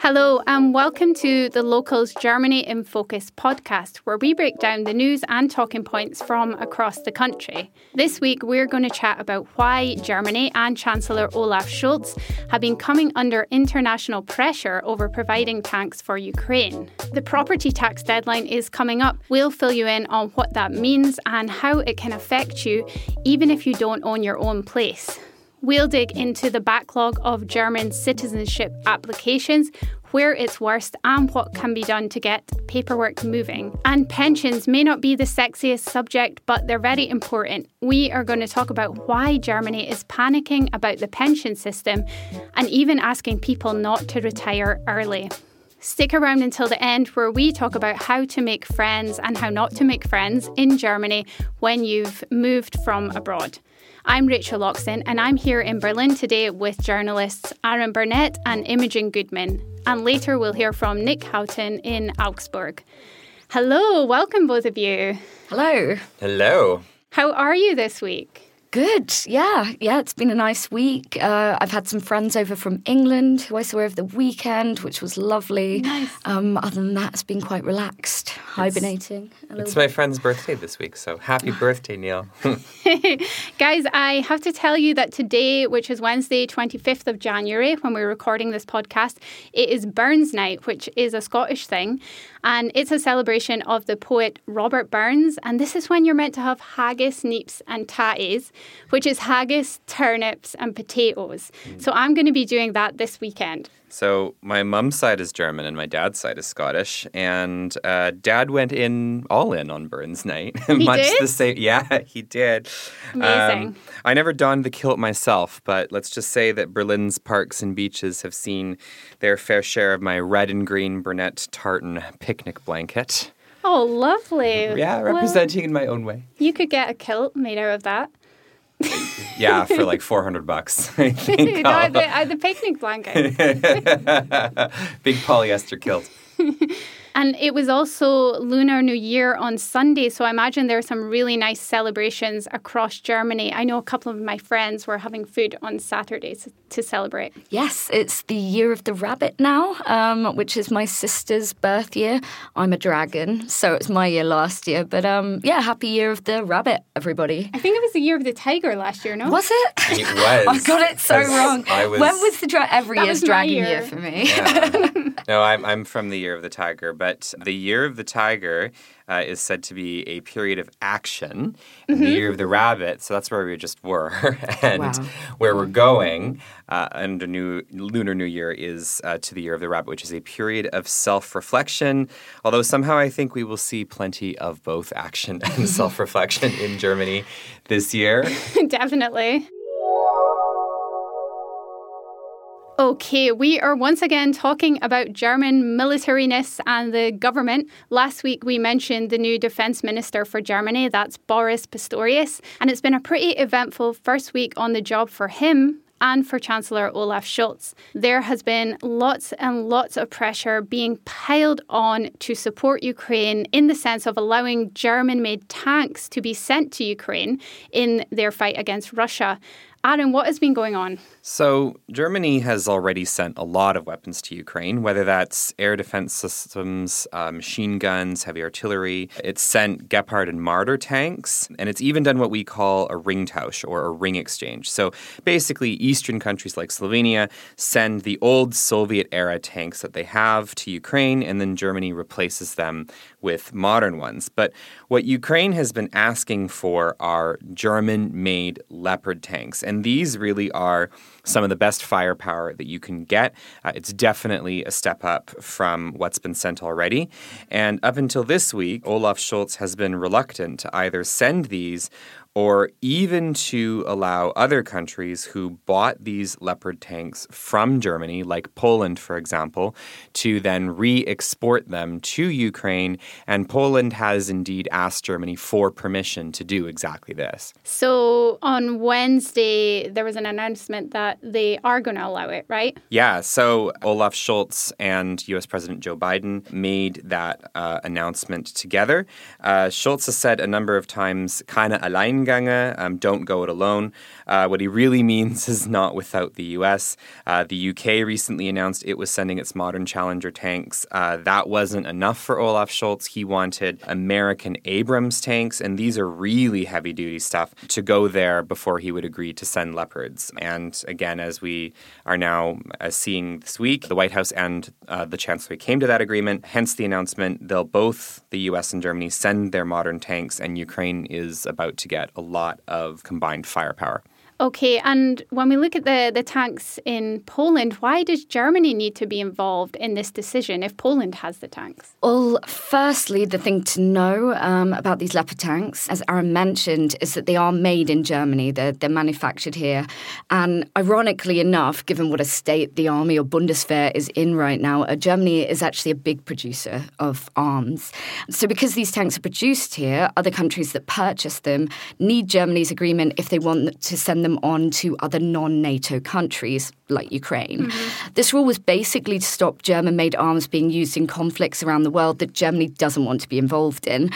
Hello, and welcome to the Local's Germany in Focus podcast, where we break down the news and talking points from across the country. This week, we're going to chat about why Germany and Chancellor Olaf Scholz have been coming under international pressure over providing tanks for Ukraine. The property tax deadline is coming up. We'll fill you in on what that means and how it can affect you, even if you don't own your own place. We'll dig into the backlog of German citizenship applications, where it's worst, and what can be done to get paperwork moving. And pensions may not be the sexiest subject, but they're very important. We are going to talk about why Germany is panicking about the pension system and even asking people not to retire early. Stick around until the end, where we talk about how to make friends and how not to make friends in Germany when you've moved from abroad. I'm Rachel Loxton, and I'm here in Berlin today with journalists Aaron Burnett and Imogen Goodman. And later we'll hear from Nic Houghton in Augsburg. Hello, welcome both of you. Hello. Hello. How are you this week? Good. Yeah. Yeah. It's been a nice week. Uh, I've had some friends over from England who I saw over the weekend, which was lovely. Nice. Um, other than that, it's been quite relaxed, hibernating. a It's little my friend's birthday this week, so happy birthday, Neil. Guys, I have to tell you that today, which is Wednesday, 25th of January, when we're recording this podcast, it is Burns Night, which is a Scottish thing. And it's a celebration of the poet Robert Burns. And this is when you're meant to have haggis, neeps, and tatties, which is haggis, turnips, and potatoes. So I'm going to be doing that this weekend. so, my mum's side is German and my dad's side is Scottish. And uh, dad went in all in on Burns Night. Much did? the same. Yeah, he did. Um, Amazing. I never donned the kilt myself, but let's just say that Berlin's parks and beaches have seen their fair share of my red and green Burnett tartan picnic blanket. Oh, lovely. Yeah, Well, representing in my own way. you could get a kilt made out of that. Yeah, for like 400 bucks, I think. no, I'll- the, uh, the picnic blanket. Big polyester kilt. And it was also Lunar New Year on Sunday, so I imagine there are some really nice celebrations across Germany. I know a couple of my friends were having food on Saturdays to celebrate. Yes, it's the year of the rabbit now, um, which is my sister's birth year. I'm a dragon, so it's my year last year. But um, yeah, happy year of the rabbit, everybody. I think it was the year of the tiger last year, no? Was it? It was. I got it so wrong. I was, When was the dra- every That year's was dragon year. year. for me? Yeah. no, I'm, I'm from the Year of the Tiger, but the Year of the Tiger uh, is said to be a period of action. And the Year of the Rabbit, so that's where we just were. and Wow. where we're going uh, under new Lunar New Year is uh, to the Year of the Rabbit, which is a period of self reflection. Although somehow I think we will see plenty of both action and self reflection in Germany this year. Definitely. Okay, we are once again talking about German militariness and the government. Last week we mentioned the new defense minister for Germany, that's Boris Pistorius, and it's been a pretty eventful first week on the job for him and for Chancellor Olaf Scholz. There has been lots and lots of pressure being piled on to support Ukraine in the sense of allowing German made tanks to be sent to Ukraine in their fight against Russia. Aaron, what has been going on? So, Germany has already sent a lot of weapons to Ukraine, whether that's air defense systems, uh, machine guns, heavy artillery. It's sent Gepard and Marder tanks, and it's even done what we call a ringtausch or a ring exchange. So, basically, Eastern countries like Slovenia send the old Soviet era tanks that they have to Ukraine, and then Germany replaces them with modern ones. But what Ukraine has been asking for are German made Leopard tanks. And these really are some of the best firepower that you can get. Uh, it's definitely a step up from what's been sent already. And up until this week, Olaf Scholz has been reluctant to either send these or even to allow other countries who bought these Leopard tanks from Germany, like Poland, for example, to then re export them to Ukraine. And Poland has indeed asked Germany for permission to do exactly this. So on Wednesday, there was an announcement that they are going to allow it, right? Yeah. So Olaf Scholz and US President Joe Biden made that uh, announcement together. Uh, Scholz has said a number of times, kind of Um, don't go it alone. Uh, what he really means is not without the US. Uh, the UK recently announced it was sending its modern Challenger tanks. Uh, that wasn't enough for Olaf Scholz. He wanted American Abrams tanks, and these are really heavy duty stuff to go there before he would agree to send Leopards. And again, as we are now uh, seeing this week, the White House and uh, the Chancellor came to that agreement, hence the announcement. They'll both, the US and Germany, send their modern tanks, and Ukraine is about to get a lot of combined firepower. Okay, and when we look at the, the tanks in Poland, why does Germany need to be involved in this decision if Poland has the tanks? Well, firstly, the thing to know um, about these Leopard tanks, as Aaron mentioned, is that they are made in Germany. They're, they're manufactured here. And ironically enough, given what a state the army or Bundeswehr is in right now, uh, Germany is actually a big producer of arms. So, because these tanks are produced here, other countries that purchase them need Germany's agreement if they want to send them them on to other non NATO countries like Ukraine. Mm-hmm. This rule was basically to stop German made arms being used in conflicts around the world that Germany doesn't want to be involved in.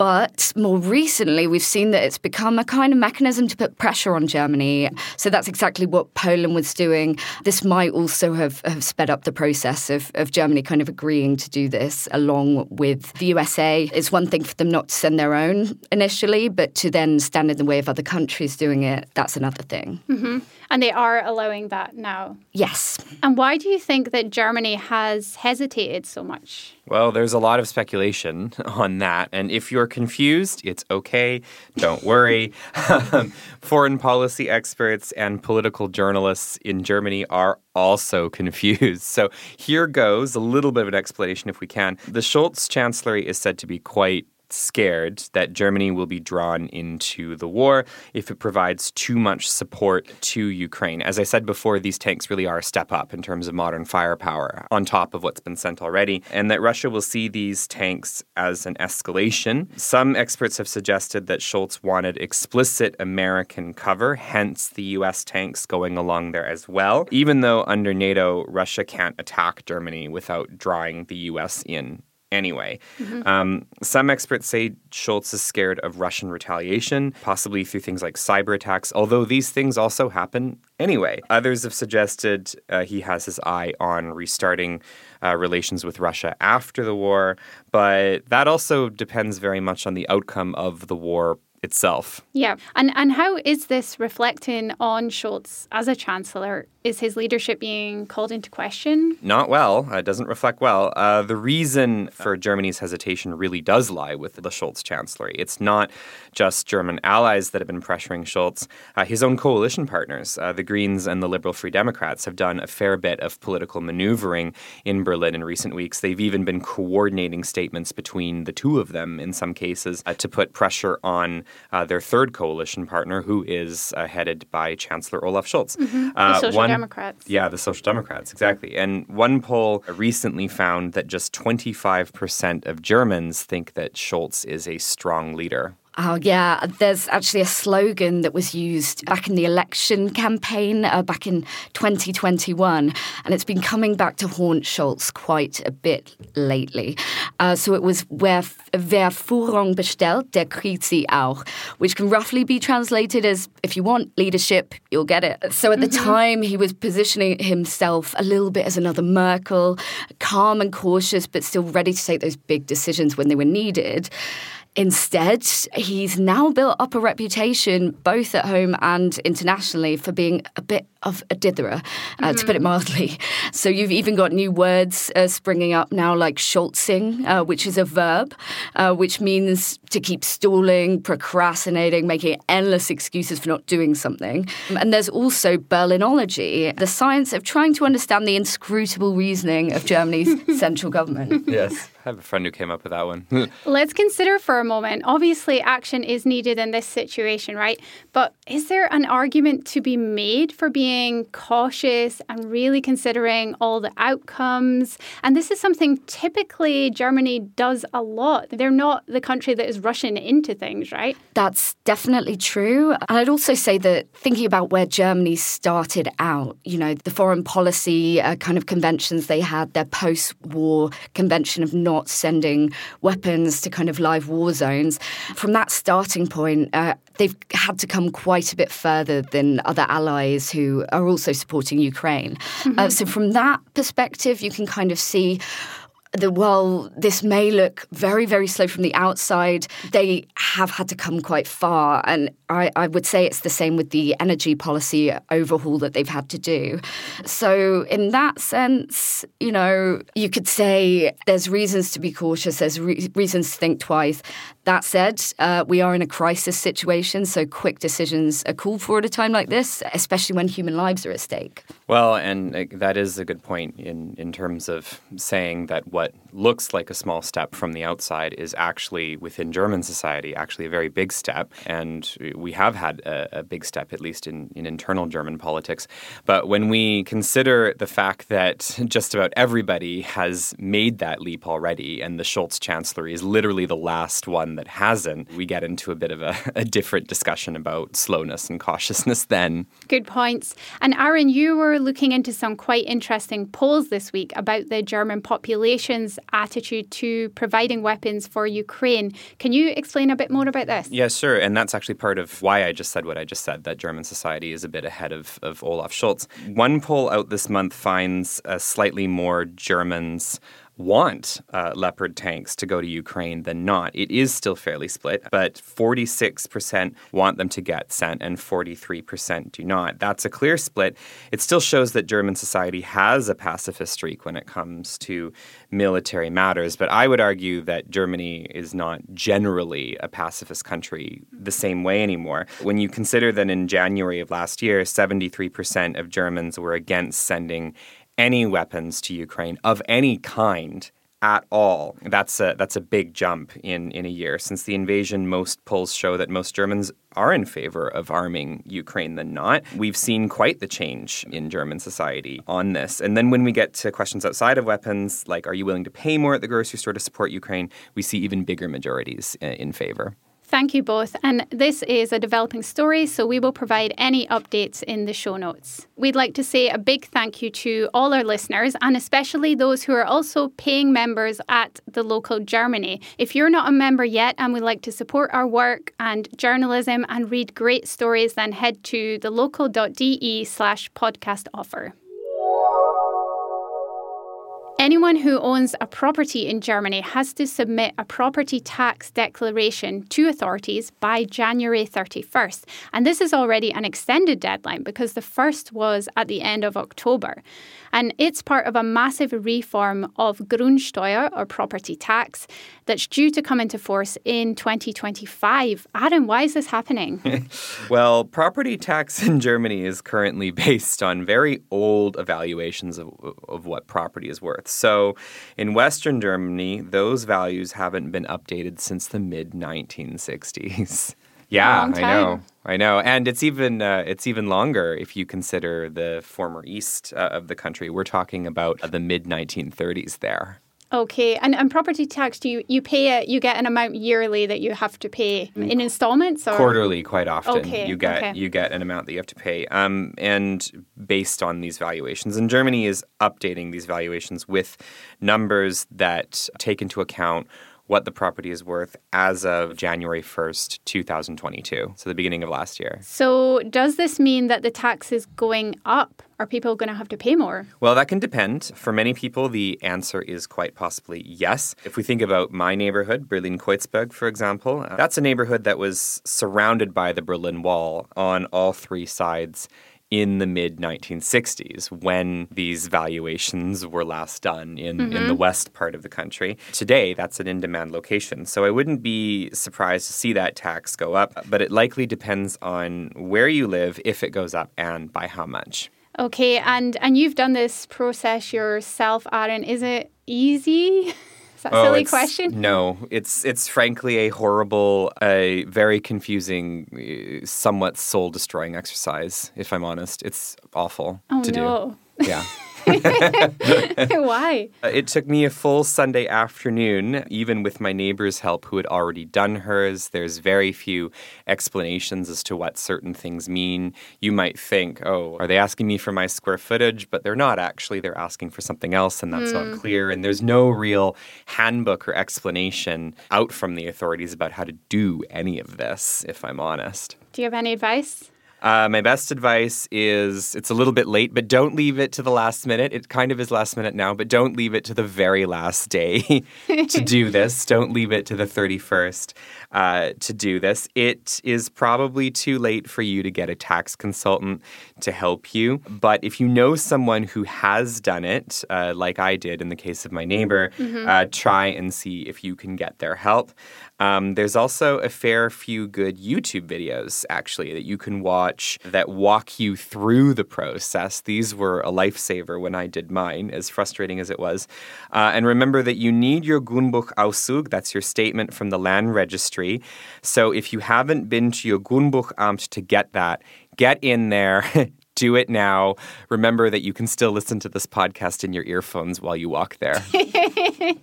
But more recently, we've seen that it's become a kind of mechanism to put pressure on Germany. So that's exactly what Poland was doing. This might also have, have sped up the process of, of Germany kind of agreeing to do this along with the USA. It's one thing for them not to send their own initially, but to then stand in the way of other countries doing it, that's another thing. Mm-hmm. And they are allowing that now? Yes. And why do you think that Germany has hesitated so much? Well, there's a lot of speculation on that. And if you're confused, it's okay. Don't worry. Foreign policy experts and political journalists in Germany are also confused. So here goes a little bit of an explanation if we can. The Scholz chancellery is said to be quite scared that Germany will be drawn into the war if it provides too much support to Ukraine. As I said before, these tanks really are a step up in terms of modern firepower on top of what's been sent already, and that Russia will see these tanks as an escalation. Some experts have suggested that Scholz wanted explicit American cover, hence the US tanks going along there as well, even though under NATO, Russia can't attack Germany without drawing the US in anyway. Mm-hmm. Um, some experts say Scholz is scared of Russian retaliation, possibly through things like cyber attacks, although these things also happen anyway. Others have suggested uh, he has his eye on restarting uh, relations with Russia after the war, but that also depends very much on the outcome of the war itself. Yeah. And and how is this reflecting on Scholz as a chancellor? Is his leadership being called into question? Not well. It doesn't reflect well. Uh, the reason for Germany's hesitation really does lie with the Scholz chancellery. It's not just German allies that have been pressuring Scholz. Uh, his own coalition partners, uh, the Greens and the Liberal Free Democrats, have done a fair bit of political maneuvering in Berlin in recent weeks. They've even been coordinating statements between the two of them in some cases uh, to put pressure on uh, their third coalition partner, who is uh, headed by Chancellor Olaf Scholz. Mm-hmm. Uh, the Social one, Democrats. Yeah, the Social Democrats, exactly. And one poll recently found that just 25% of Germans think that Scholz is a strong leader. Oh, yeah. There's actually a slogan that was used back in the election campaign uh, back in 2021, and it's been coming back to haunt Scholz quite a bit lately. Uh, so it was wer, wer Führung bestellt, der kriegt sie auch, which can roughly be translated as if you want leadership, you'll get it. So at the mm-hmm. time, he was positioning himself a little bit as another Merkel, calm and cautious, but still ready to take those big decisions when they were needed. Instead, he's now built up a reputation both at home and internationally for being a bit of a ditherer, uh, mm-hmm. to put it mm-hmm. mildly. So you've even got new words uh, springing up now, like Scholzing, uh, which is a verb, uh, which means to keep stalling, procrastinating, making endless excuses for not doing something. And there's also Berlinology, the science of trying to understand the inscrutable reasoning of Germany's central government. Yes. I have a friend who came up with that one. Let's consider for a moment. Obviously, action is needed in this situation, right? But is there an argument to be made for being cautious and really considering all the outcomes? And this is something typically Germany does a lot. They're not the country that is rushing into things, right? That's definitely true. And I'd also say that thinking about where Germany started out, you know, the foreign policy uh, kind of conventions they had, their post war convention of not sending weapons to kind of live war zones. From that starting point, uh, they've had to come quite a bit further than other allies who are also supporting Ukraine. Mm-hmm. Uh, so, from that perspective, you can kind of see that while this may look very, very slow from the outside, they have had to come quite far. And I, I, would say it's the same with the energy policy overhaul that they've had to do. So, in that sense, you know, you could say there's reasons to be cautious, there's re- reasons to think twice. That said, uh, we are in a crisis situation, so quick decisions are called for at a time like this, especially when human lives are at stake. Well, and that is a good point in, in terms of saying that what looks like a small step from the outside is actually within German society actually a very big step. And we have had a, a big step, at least in, in internal German politics. But when we consider the fact that just about everybody has made that leap already, and the Scholz chancellery is literally the last one that hasn't, we get into a bit of a, a different discussion about slowness and cautiousness then. Good points. And Aaron, you were looking into some quite interesting polls this week about the German population's attitude to providing weapons for Ukraine. Can you explain a bit more about this? Yeah, sure. And that's actually part of why I just said what I just said that German society is a bit ahead of, of Olaf Scholz. One poll out this month finds uh, slightly more Germans want uh, Leopard tanks to go to Ukraine than not. It is still fairly split, but 46% want them to get sent and 43% do not. That's a clear split. It still shows that German society has a pacifist streak when it comes to military matters, but I would argue that Germany is not generally a pacifist country the same way anymore. When you consider that in January of last year, 73% of Germans were against sending any weapons to Ukraine of any kind at all. That's a that's a big jump in in a year. Since the invasion, most polls show that most Germans are in favor of arming Ukraine than not. We've seen quite the change in German society on this. And then when we get to questions outside of weapons, like are you willing to pay more at the grocery store to support Ukraine, we see even bigger majorities uh, in favor. Thank you both. And this is a developing story, so we will provide any updates in the show notes. We'd like to say a big thank you to all our listeners and especially those who are also paying members at the local Germany. If you're not a member yet and would like to support our work and journalism and read great stories, then head to thelocal.de slash podcast offer. Anyone who owns a property in Germany has to submit a property tax declaration to authorities by January 31st. And this is already an extended deadline because the first was at the end of October. And it's part of a massive reform of Grundsteuer, or property tax, that's due to come into force in 2025. Aaron, why is this happening? well, property tax in Germany is currently based on very old evaluations of, of what property is worth. So in Western Germany, those values haven't been updated since the mid 1960s. Yeah, I know, I know, and it's even uh, it's even longer if you consider the former east uh, of the country. We're talking about the mid 1930s there. Okay, and, and property tax, do you you pay it? You get an amount yearly that you have to pay in installments or quarterly? Quite often, okay, you get okay. you get an amount that you have to pay, um, and based on these valuations, and Germany is updating these valuations with numbers that take into account what the property is worth as of January 1st, 2022. So the beginning of last year. So does this mean that the tax is going up? Are people going to have to pay more? Well, that can depend. For many people, the answer is quite possibly yes. If we think about my neighborhood, Berlin Kreuzberg, for example, uh, that's a neighborhood that was surrounded by the Berlin Wall on all three sides in the mid 1960s when these valuations were last done in, mm-hmm. in the west part of the country. Today, that's an in demand location. So I wouldn't be surprised to see that tax go up, but it likely depends on where you live, if it goes up, and by how much. Okay, and, and you've done this process yourself, Aaron. Is it easy? Is that a silly Oh, it's- question? No, it's it's frankly a horrible, a very confusing, uh, somewhat soul destroying exercise. If I'm honest, it's awful Oh to no. do. Yeah. Why? Uh, It took me a full Sunday afternoon, even with my neighbor's help who had already done hers. There's very few explanations as to what certain things mean. You might think, oh, are they asking me for my square footage? But they're not actually. They're asking for something else, and that's not clear. And there's no real handbook or explanation out from the authorities about how to do any of this, if I'm honest. Do you have any advice? Uh, my best advice is it's a little bit late, but don't leave it to the last minute. It kind of is last minute now, but don't leave it to the very last day to do this. Don't leave it to the 31st uh, to do this. It is probably too late for you to get a tax consultant to help you. But if you know someone who has done it, uh, like I did in the case of my neighbor, uh, try and see if you can get their help. Um, there's also a fair few good YouTube videos, actually, that you can watch that walk you through the process. These were a lifesaver when I did mine, as frustrating as it was. Uh, and remember that you need your Grundbuchauszug, that's your statement from the land registry. So if you haven't been to your Grundbuchamt to get that, get in there. Do it now. Remember that you can still listen to this podcast in your earphones while you walk there.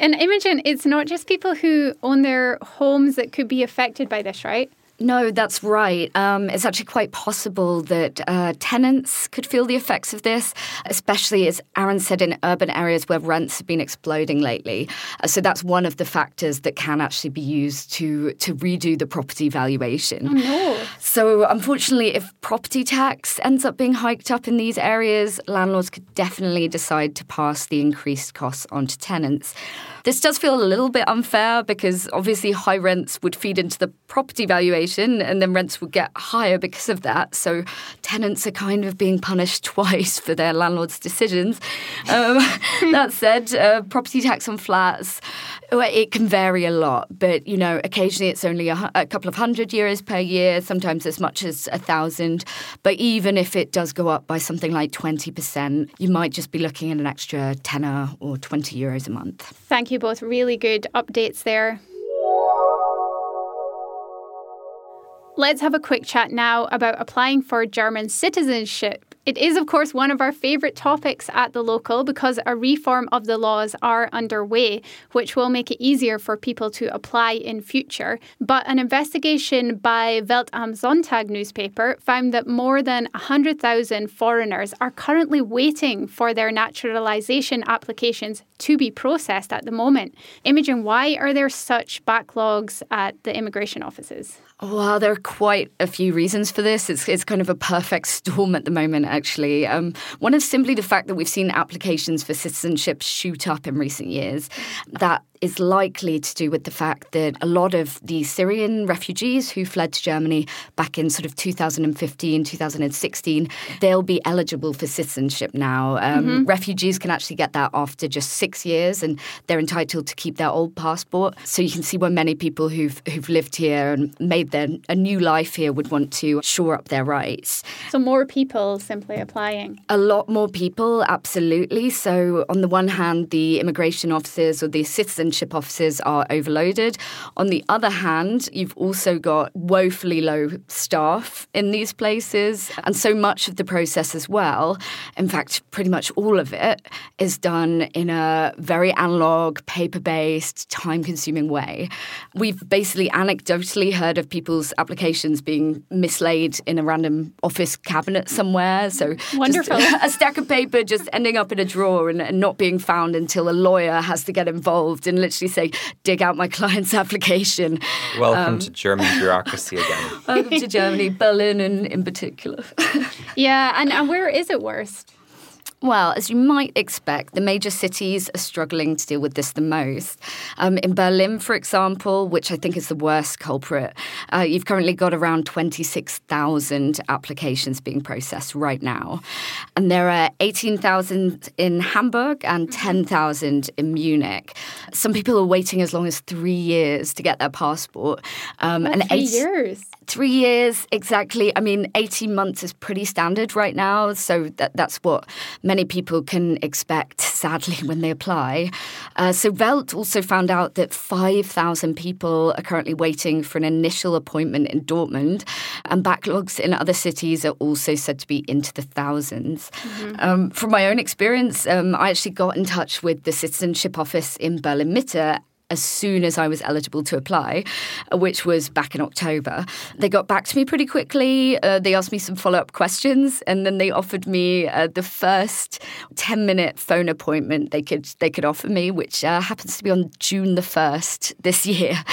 And Imogen, it's not just people who own their homes that could be affected by this, right? No, that's right. Um, it's actually quite possible that uh, tenants could feel the effects of this, especially as Aaron said, in urban areas where rents have been exploding lately. Uh, so that's one of the factors that can actually be used to to redo the property valuation. No. So, unfortunately, if property tax ends up being hiked up in these areas, landlords could definitely decide to pass the increased costs on to tenants. This does feel a little bit unfair because obviously high rents would feed into the property valuation and then rents would get higher because of that. So, tenants are kind of being punished twice for their landlord's decisions. Um, that said, uh, property tax on flats. well, It can vary a lot, but you know, occasionally it's only a, a couple of hundred euros per year, sometimes as much as a thousand. But even if it does go up by something like 20%, you might just be looking at an extra 10 or 20 euros a month. Thank you both. Really good updates there. Let's have a quick chat now about applying for German citizenship. It is, of course, one of our favourite topics at the local because a reform of the laws are underway, which will make it easier for people to apply in future. But an investigation by Welt am Sonntag newspaper found that more than 100,000 foreigners are currently waiting for their naturalisation applications to be processed at the moment. Imogen, why are there such backlogs at the immigration offices? Well, there are quite a few reasons for this. It's, it's kind of a perfect storm at the moment, actually. Um, one is simply the fact that we've seen applications for citizenship shoot up in recent years. That is likely to do with the fact that a lot of the Syrian refugees who fled to Germany back in sort of 2015, 2016, they'll be eligible for citizenship now. Um, Refugees can actually get that after just six years, and they're entitled to keep their old passport. So you can see why many people who've who've lived here and made their a new life here would want to shore up their rights. So, more people simply applying. A lot more people, absolutely. So, on the one hand, the immigration officers or the citizenship officers are overloaded. On the other hand, you've also got woefully low staff in these places. And so much of the process as well, in fact, pretty much all of it, is done in a very analog, paper based, time consuming way. We've basically anecdotally heard of people's applications being mislaid in a random office cabinet somewhere. So, just Wonderful. a stack of paper just ending up in a drawer and, and not being found until a lawyer has to get involved and literally say, dig out my client's application. Welcome to um, German bureaucracy again. Welcome to Germany, Berlin in, in particular. Yeah, and, and where is it worst? Well, as you might expect, the major cities are struggling to deal with this the most. Um, in Berlin, for example, which I think is the worst culprit, uh, you've currently got around 26,000 applications being processed right now. And there are 18,000 in Hamburg and 10,000 in Munich. Some people are waiting as long as three years to get their passport. Um, and Three eight- years. Three years, exactly. I mean, 18 months is pretty standard right now. So that, that's what many people can expect, sadly, when they apply. Uh, so Welt also found out that 5,000 people are currently waiting for an initial appointment in Dortmund, and backlogs in other cities are also said to be into the 1000s mm-hmm. um, from my own experience, um, I actually got in touch with the citizenship office in Berlin Mitte as soon as I was eligible to apply, uh, which was back in October. They got back to me pretty quickly. Uh, they asked me some follow up questions, and then they offered me uh, the first ten minute phone appointment they could they could offer me, which uh, happens to be on June the first this year.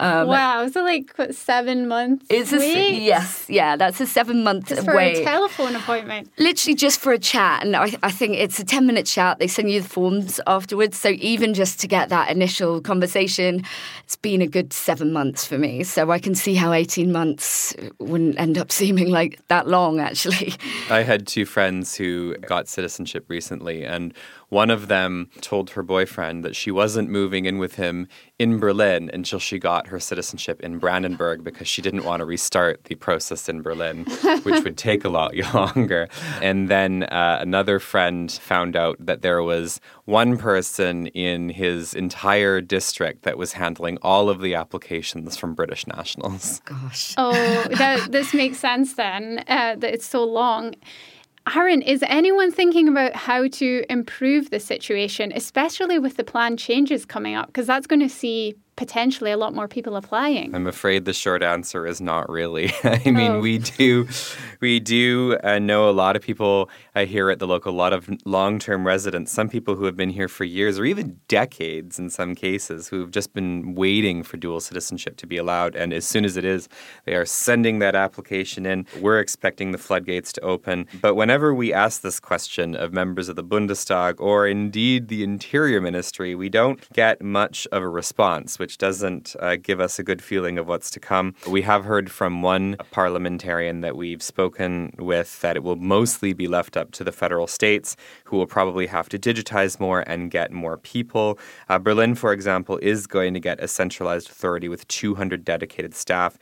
Um, wow, so like what, seven months? It's a, yes, yeah, that's a seven month just for wait. a telephone appointment. Literally just for a chat, and I, I think it's a ten minute chat. They send you the forms afterwards, so even just to get that initial conversation. It's been a good seven months for me. So I can see how 18 months wouldn't end up seeming like that long, actually. I had two friends who got citizenship recently, and one of them told her boyfriend that she wasn't moving in with him in Berlin until she got her citizenship in Brandenburg because she didn't want to restart the process in Berlin, which would take a lot longer. And then uh, another friend found out that there was one person in his entire district that was handling all of the applications from British nationals. Gosh. Oh, that, this makes sense then uh, that it's so long. Aaron, is anyone thinking about how to improve the situation, especially with the plan changes coming up? Because that's going to see potentially a lot more people applying? I'm afraid the short answer is not really. I mean, oh. we do, we do uh, know a lot of people uh, here at the local, a lot of long-term residents, some people who have been here for years or even decades in some cases, who have just been waiting for dual citizenship to be allowed. And as soon as it is, they are sending that application in. We're expecting the floodgates to open. But whenever we ask this question of members of the Bundestag or indeed the Interior Ministry, we don't get much of a response, which doesn't uh, give us a good feeling of what's to come. We have heard from one parliamentarian that we've spoken with that it will mostly be left up to the federal states, who will probably have to digitize more and get more people. Uh, Berlin, for example, is going to get a centralized authority with 200 dedicated staff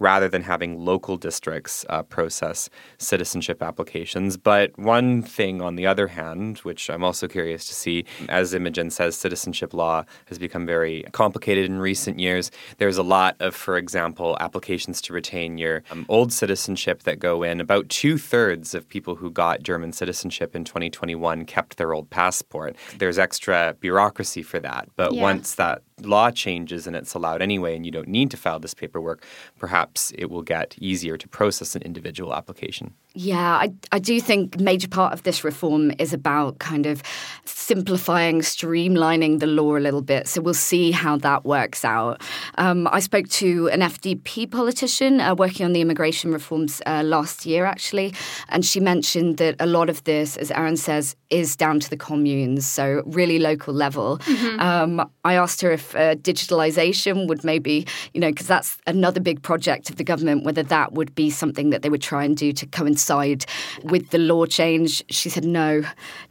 rather than having local districts uh, process citizenship applications. But one thing, on the other hand, which I'm also curious to see, as Imogen says, citizenship law has become very complicated in recent years. There's a lot of, for example, applications to retain your um, old citizenship that go in. About two thirds of people who got German citizenship in 2021 kept their old passport. There's extra bureaucracy for that. But yeah. once that law changes and it's allowed anyway, and you don't need to file this paperwork, perhaps it will get easier to process an individual application. Yeah, I, I do think major part of this reform is about kind of simplifying, streamlining the law a little bit. So we'll see how that works out. Um, I spoke to an FDP politician uh, working on the immigration reforms uh, last year, actually, and she mentioned that a lot of this, as Aaron says, is down to the communes, so really local level. Mm-hmm. Um, I asked her if uh, digitalization would maybe, you know, because that's another big project of the government, whether that would be something that they would try and do to coincide with the law change. She said, no,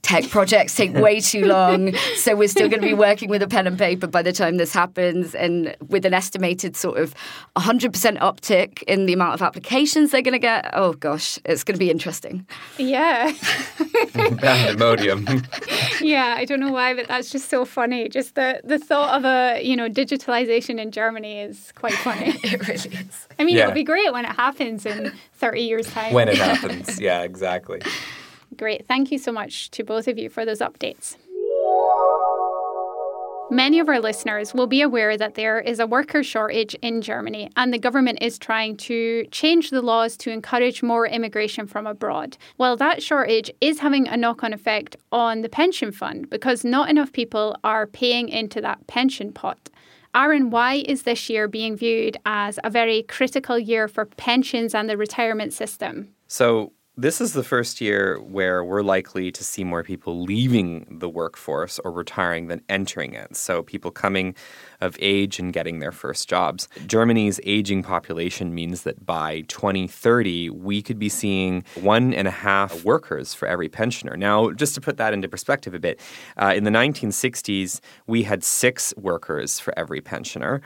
tech projects take way too long. So we're still going to be working with a pen and paper by the time this happens. And with an estimated sort of 100% uptick in the amount of applications they're going to get, oh gosh, it's going to be interesting. Yeah. Pandemonium. yeah, I don't know why, but that's just so funny. Just the, the thought of a, you know, digitalization in Germany is quite funny. it really is. I mean, yeah. it'll be great when it happens in 30 years' time. When it happens. yeah, exactly. Great. Thank you so much to both of you for those updates. Many of our listeners will be aware that there is a worker shortage in Germany, and the government is trying to change the laws to encourage more immigration from abroad. Well, that shortage is having a knock on effect on the pension fund because not enough people are paying into that pension pot. Aaron, why is this year being viewed as a very critical year for pensions and the retirement system? So, this is the first year where we're likely to see more people leaving the workforce or retiring than entering it. So, people coming of age and getting their first jobs. Germany's aging population means that by 2030, we could be seeing one and a half workers for every pensioner. Now, just to put that into perspective a bit, uh, in the 1960s, we had six workers for every pensioner.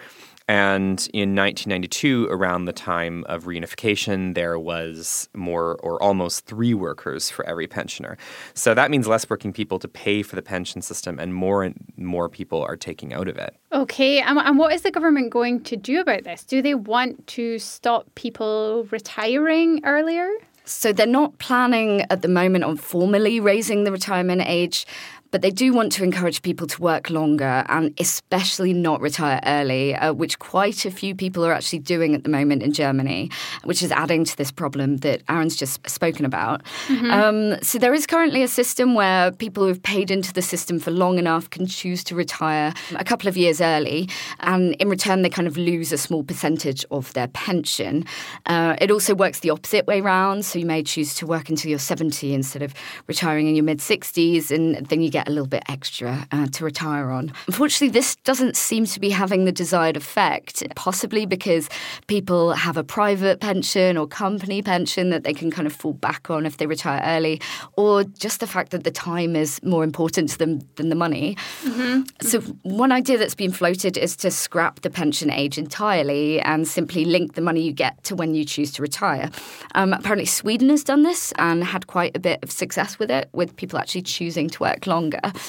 And in 1992, around the time of reunification, there was more or almost three workers for every pensioner. So that means less working people to pay for the pension system, and more and more people are taking out of it. Okay, and, and what is the government going to do about this? Do they want to stop people retiring earlier? So they're not planning at the moment on formally raising the retirement age, but they do want to encourage people to work longer and especially not retire early, uh, which quite a few people are actually doing at the moment in Germany, which is adding to this problem that Aaron's just spoken about. Mm-hmm. Um, so there is currently a system where people who've paid into the system for long enough can choose to retire a couple of years early, and in return, they kind of lose a small percentage of their pension. Uh, it also works the opposite way round, so you may choose to work until you're 70 instead of retiring in your mid 60s, and then you get get a little bit extra uh, to retire on. Unfortunately, this doesn't seem to be having the desired effect, possibly because people have a private pension or company pension that they can kind of fall back on if they retire early, or just the fact that the time is more important to them than the money. Mm-hmm. So, one idea that's been floated is to scrap the pension age entirely and simply link the money you get to when you choose to retire. Um, apparently, Sweden has done this and had quite a bit of success with it, with people actually choosing to work longer longer.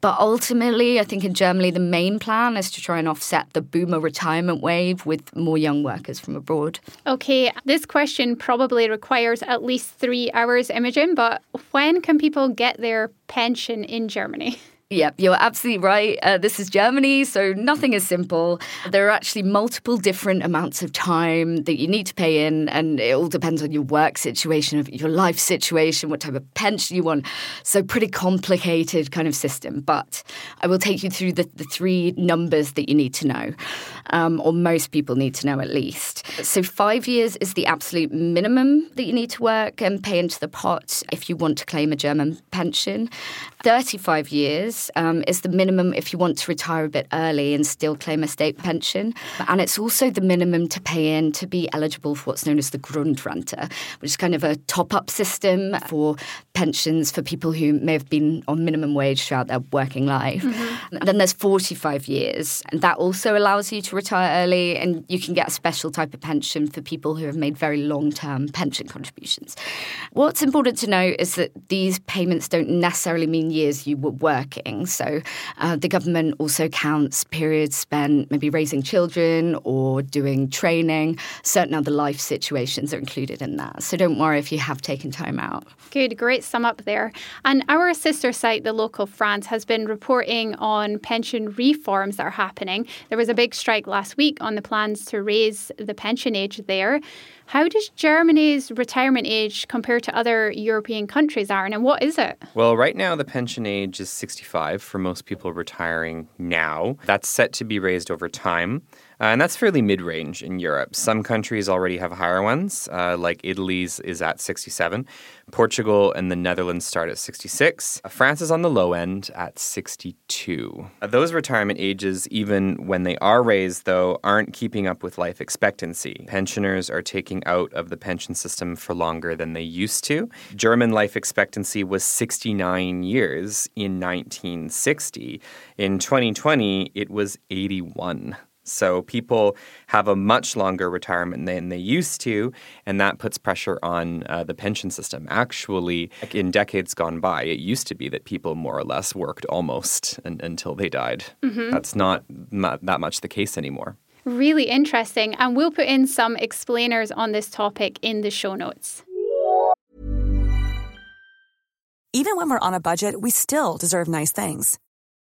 But ultimately, I think in Germany, the main plan is to try and offset the boomer retirement wave with more young workers from abroad. Okay, this question probably requires at least three hours, Imogen, but when can people get their pension in Germany? Yep, you're absolutely right. Uh, this is Germany, so nothing is simple. There are actually multiple different amounts of time that you need to pay in, and it all depends on your work situation, your life situation, what type of pension you want. So, pretty complicated kind of system. But I will take you through the, the three numbers that you need to know, um, or most people need to know at least. So, five years is the absolute minimum that you need to work and pay into the pot if you want to claim a German pension. 35 years um, is the minimum if you want to retire a bit early and still claim a state pension. And it's also the minimum to pay in to be eligible for what's known as the Grundrente, which is kind of a top up system for pensions for people who may have been on minimum wage throughout their working life. Mm-hmm. And then there's 45 years, and that also allows you to retire early, and you can get a special type of pension for people who have made very long term pension contributions. What's important to know is that these payments don't necessarily mean years you were working. So uh, the government also counts periods spent maybe raising children or doing training. Certain other life situations are included in that. So don't worry if you have taken time out. Good, great sum up there. And our sister site, The Local France, has been reporting on pension reforms that are happening. There was a big strike last week on the plans to raise the pension age there. How does Germany's retirement age compare to other European countries, Aaron, and what is it? Well, right now the pension age is 65 for most people retiring now. That's set to be raised over time. Uh, and that's fairly mid range in Europe. Some countries already have higher ones, uh, like Italy's is at 67. Portugal and the Netherlands start at 66. Uh, France is on the low end at 62. Uh, those retirement ages, even when they are raised, though, aren't keeping up with life expectancy. Pensioners are taking out of the pension system for longer than they used to. German life expectancy was 69 years in 1960. In 2020, it was 81. So people have a much longer retirement than they used to, and that puts pressure on uh, the pension system. Actually, in decades gone by, it used to be that people more or less worked almost an, until they died. Mm-hmm. That's not, not that much the case anymore. Really interesting. And we'll put in some explainers on this topic in the show notes. Even when we're on a budget, we still deserve nice things.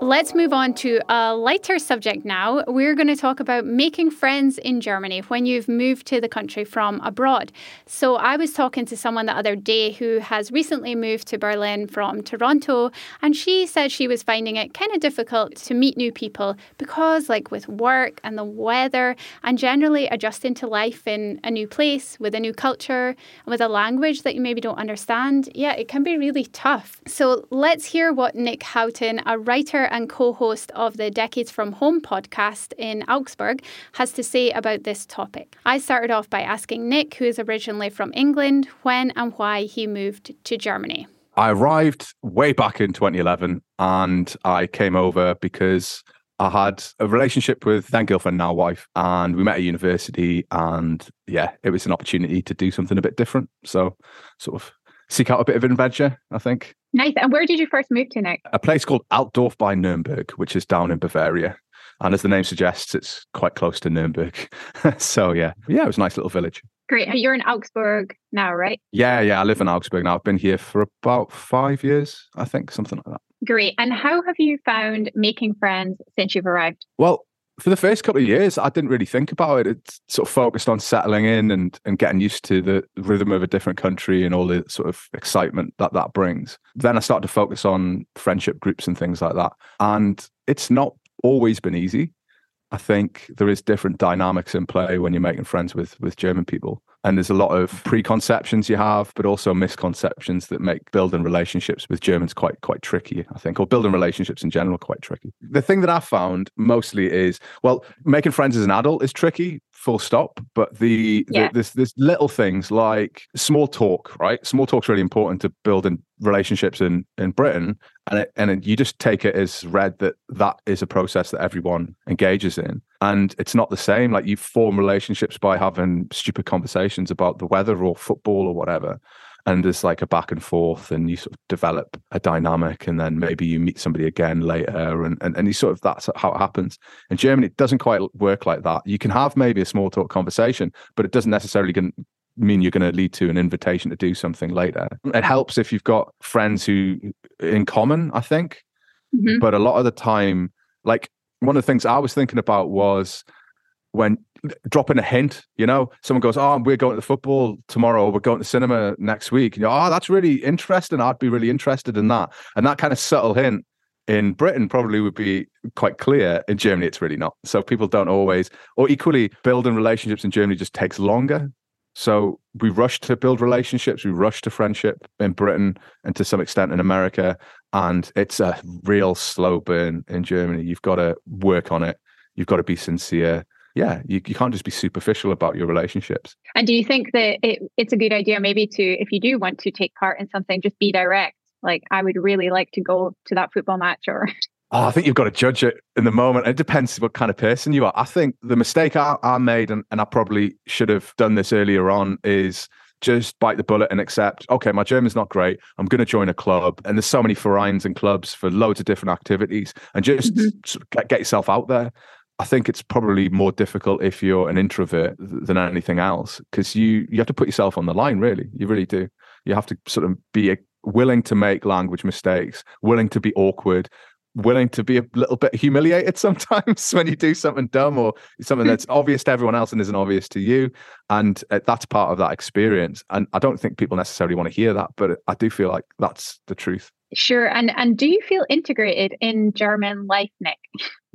Let's move on to a lighter subject now. We're going to talk about making friends in Germany when you've moved to the country from abroad. So, I was talking to someone the other day who has recently moved to Berlin from Toronto, and she said she was finding it kind of difficult to meet new people because, like, with work and the weather, and generally adjusting to life in a new place with a new culture and with a language that you maybe don't understand, yeah, it can be really tough. So, let's hear what Nic Houghton, a writer and co host of the Decades from Home podcast in Augsburg, has to say about this topic. I started off by asking Nic, who is originally from England, when and why he moved to Germany. I arrived way back in 2011 and I came over because I had a relationship with then girlfriend, now wife, and we met at university. And yeah, it was an opportunity to do something a bit different. So, sort of seek out a bit of adventure, I think. Nice. And where did you first move to, Nic? A place called Altdorf by Nuremberg, which is down in Bavaria. And as the name suggests, it's quite close to Nuremberg. so yeah, yeah, it was a nice little village. Great. You're in Augsburg now, right? Yeah, yeah. I live in Augsburg now. I've been here for about five years, I think, something like that. Great. And how have you found making friends since you've arrived? Well, for the first couple of years, I didn't really think about it. It's sort of focused on settling in and, and getting used to the rhythm of a different country and all the sort of excitement that that brings. Then I started to focus on friendship groups and things like that. And it's not always been easy. I think there is different dynamics in play when you're making friends with with German people. And there's a lot of preconceptions you have, but also misconceptions that make building relationships with Germans quite quite tricky, I think, or building relationships in general quite tricky. The thing that I found mostly is, well, making friends as an adult is tricky, full stop. But the, Yeah. the there's there's little things like small talk, right? Small talk's really important to building relationships in in Britain, and it, and it, you just take it as read that that is a process that everyone engages in, and it's not the same. Like you form relationships by having stupid conversations about the weather or football or whatever. And there's like a back and forth, and you sort of develop a dynamic, and then maybe you meet somebody again later, and, and, and you sort of that's how it happens. In Germany, it doesn't quite work like that. You can have maybe a small talk conversation, but it doesn't necessarily gon- mean you're going to lead to an invitation to do something later. It helps if you've got friends who in common, I think. Mhm. But a lot of the time, like one of the things I was thinking about was when dropping a hint, you know, someone goes, Oh, we're going to the football tomorrow, we're going to cinema next week. And you're, oh, that's really interesting. I'd be really interested in that. And that kind of subtle hint in Britain probably would be quite clear. In Germany, it's really not. So people don't always, or equally, building relationships in Germany just takes longer. So we rush to build relationships, we rush to friendship in Britain and to some extent in America. And it's a real slow burn in Germany. You've got to work on it, you've got to be sincere. Yeah, you, you can't just be superficial about your relationships. And do you think that it, it's a good idea maybe to, if you do want to take part in something, just be direct? Like, I would really like to go to that football match or Oh, I think you've got to judge it in the moment. It depends what kind of person you are. I think the mistake I, I made, and, and I probably should have done this earlier on, is just bite the bullet and accept, okay, my German's not great. I'm going to join a club. And there's so many vereins and clubs for loads of different activities and just Mhm. sort of get, get yourself out there. I think it's probably more difficult if you're an introvert than anything else because you, you have to put yourself on the line, really. You really do. You have to sort of be a, willing to make language mistakes, willing to be awkward, willing to be a little bit humiliated sometimes when you do something dumb or something that's obvious to everyone else and isn't obvious to you. And uh, that's part of that experience. And I don't think people necessarily want to hear that, but I do feel like that's the truth. Sure. And and do you feel integrated in German life, Nic?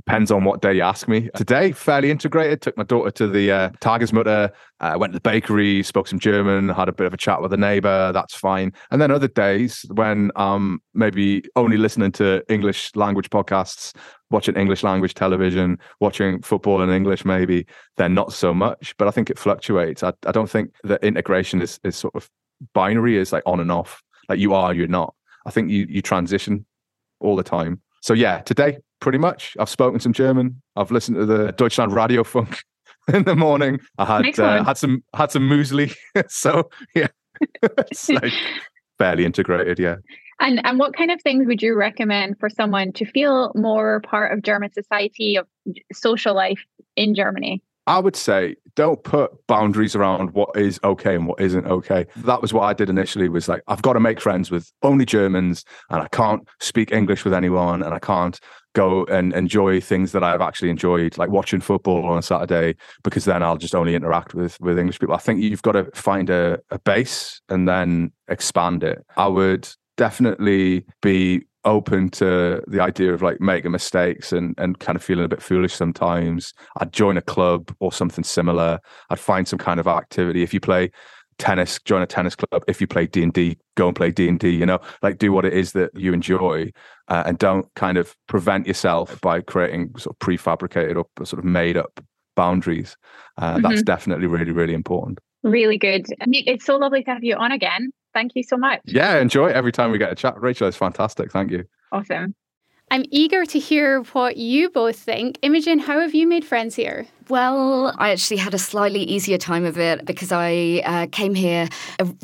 Depends on what day you ask me. Today, fairly integrated. Took my daughter to the uh, Tagesmutter, uh, went to the bakery, spoke some German, had a bit of a chat with a neighbor. That's fine. And then other days when um maybe only listening to English language podcasts, watching English language television, watching football in English, maybe then not so much. But I think it fluctuates. I, I don't think that integration is is sort of binary. Is like on and off. Like you are, you're not. I think you you transition all the time. So yeah, today pretty much I've spoken some German. I've listened to the Deutschland Radio Funk in the morning. I had uh, had some had some muesli. so yeah, it's like fairly integrated. Yeah. And and what kind of things would you recommend for someone to feel more part of German society of social life in Germany? I would say don't put boundaries around what is okay and what isn't okay. That was what I did initially was like I've got to make friends with only Germans and I can't speak English with anyone and I can't go and enjoy things that I've actually enjoyed like watching football on a Saturday because then I'll just only interact with with English people. I think you've got to find a, a base and then expand it. I would definitely be open to the idea of like making mistakes and and kind of feeling a bit foolish sometimes. I'd join a club or something similar. I'd find some kind of activity. If you play tennis join a tennis club. If you play d&d go and play d&d you know? Like do what it is that you enjoy uh, and don't kind of prevent yourself by creating sort of prefabricated or sort of made up boundaries. Uh, mm-hmm. that's definitely really really important. Really good. It's so lovely to have you on again Thank you so much. Yeah, enjoy it every time we get a chat. Rachel, it's fantastic. Thank you. Awesome. I'm eager to hear what you both think. Imogen, how have you made friends here? Well, I actually had a slightly easier time of it because I uh, came here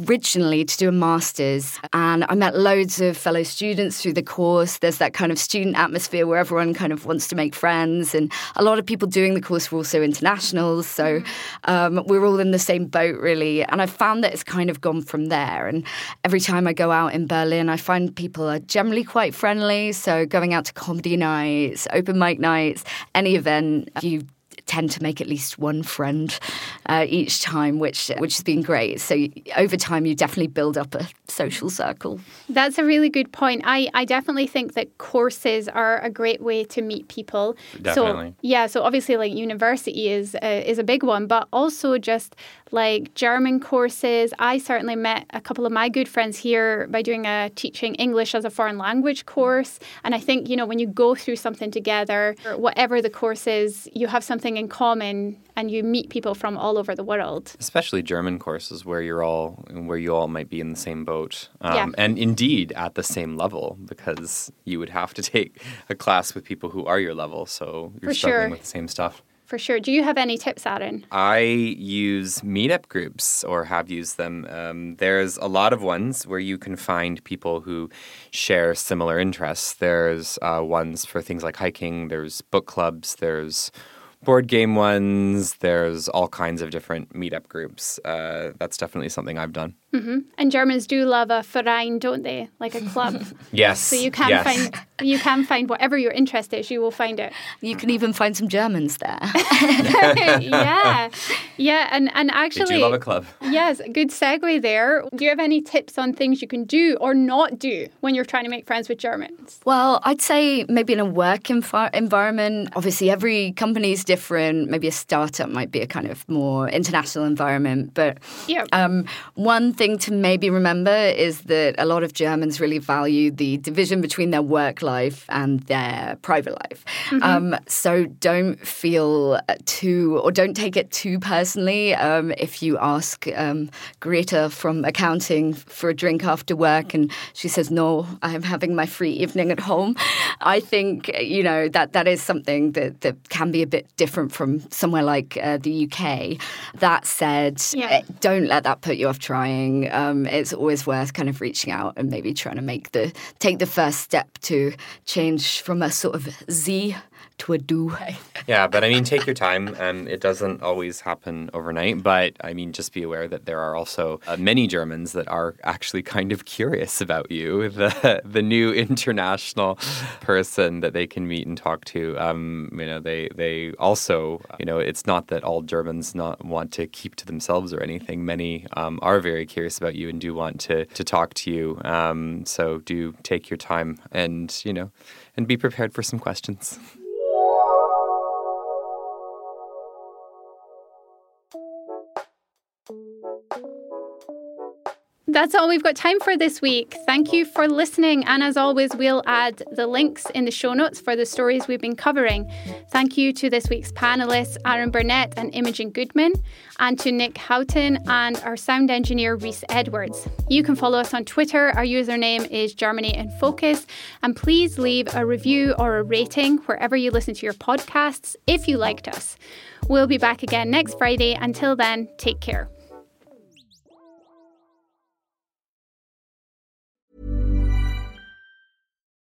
originally to do a master's and I met loads of fellow students through the course. There's that kind of student atmosphere where everyone kind of wants to make friends, and a lot of people doing the course were also internationals. So um, we're all in the same boat, really. And I found that it's kind of gone from there. And every time I go out in Berlin, I find people are generally quite friendly. So going out to comedy nights, open mic nights, any event, you tend to make at least one friend uh, each time, which which has been great. So over time, you definitely build up a social circle. That's a really good point. I, I definitely think that courses are a great way to meet people. Definitely. So yeah, so obviously like university is uh, is a big one, but also just like German courses. I certainly met a couple of my good friends here by doing a teaching English as a foreign language course. And I think, you know, when you go through something together, whatever the course is, you have something in common and you meet people from all over the world. Especially German courses where you're all where you all might be in the same boat. Um, yeah. and indeed at the same level because you would have to take a class with people who are your level. So you're For struggling sure. with the same stuff for sure. Do you have any tips, Aaron? I use meetup groups or have used them. Um, there's a lot of ones where you can find people who share similar interests. There's uh, ones for things like hiking, there's book clubs, there's board game ones. There's all kinds of different meetup groups. Uh, that's definitely something I've done. Mm-hmm. And Germans do love a Verein, don't they? Like a club. yes. So you can yes. find you can find whatever your interest is. You will find it. You can even find some Germans there. yeah, yeah, and and actually, they love a club. Yes, good segue there. Do you have any tips on things you can do or not do when you're trying to make friends with Germans? Well, I'd say maybe in a work inf- environment. Obviously, every company is different. Maybe a startup might be a kind of more international environment, but yeah. Um, one thing thing to maybe remember is that a lot of Germans really value the division between their work life and their private life. Mm-hmm. Um, so don't feel too, or don't take it too personally um, if you ask um, Greta from accounting for a drink after work and she says, No, I'm having my free evening at home. I think, you know, that that is something that, that can be a bit different from somewhere like uh, the UK. That said, yeah. don't let that put you off trying um, it's always worth kind of reaching out and maybe trying to make the take the first step to change from a sort of Sie to a du. yeah, but I mean, take your time, and it doesn't always happen overnight. But I mean, just be aware that there are also uh, many Germans that are actually kind of curious about you, the the new international person that they can meet and talk to. Um, you know, they they also, you know, it's not that all Germans not want to keep to themselves or anything. Many um, are very curious about you and do want to to talk to you. Um, so do take your time and you know, and be prepared for some questions. That's all we've got time for this week. Thank you for listening. And as always, we'll add the links in the show notes for the stories we've been covering. Thank you to this week's panelists, Aaron Burnett and Imogen Goodman, and to Nic Houghton and our sound engineer, Reese Edwards. You can follow us on Twitter. Our username is Germany in Focus. And please leave a review or a rating wherever you listen to your podcasts if you liked us. We'll be back again next Friday. Until then, take care.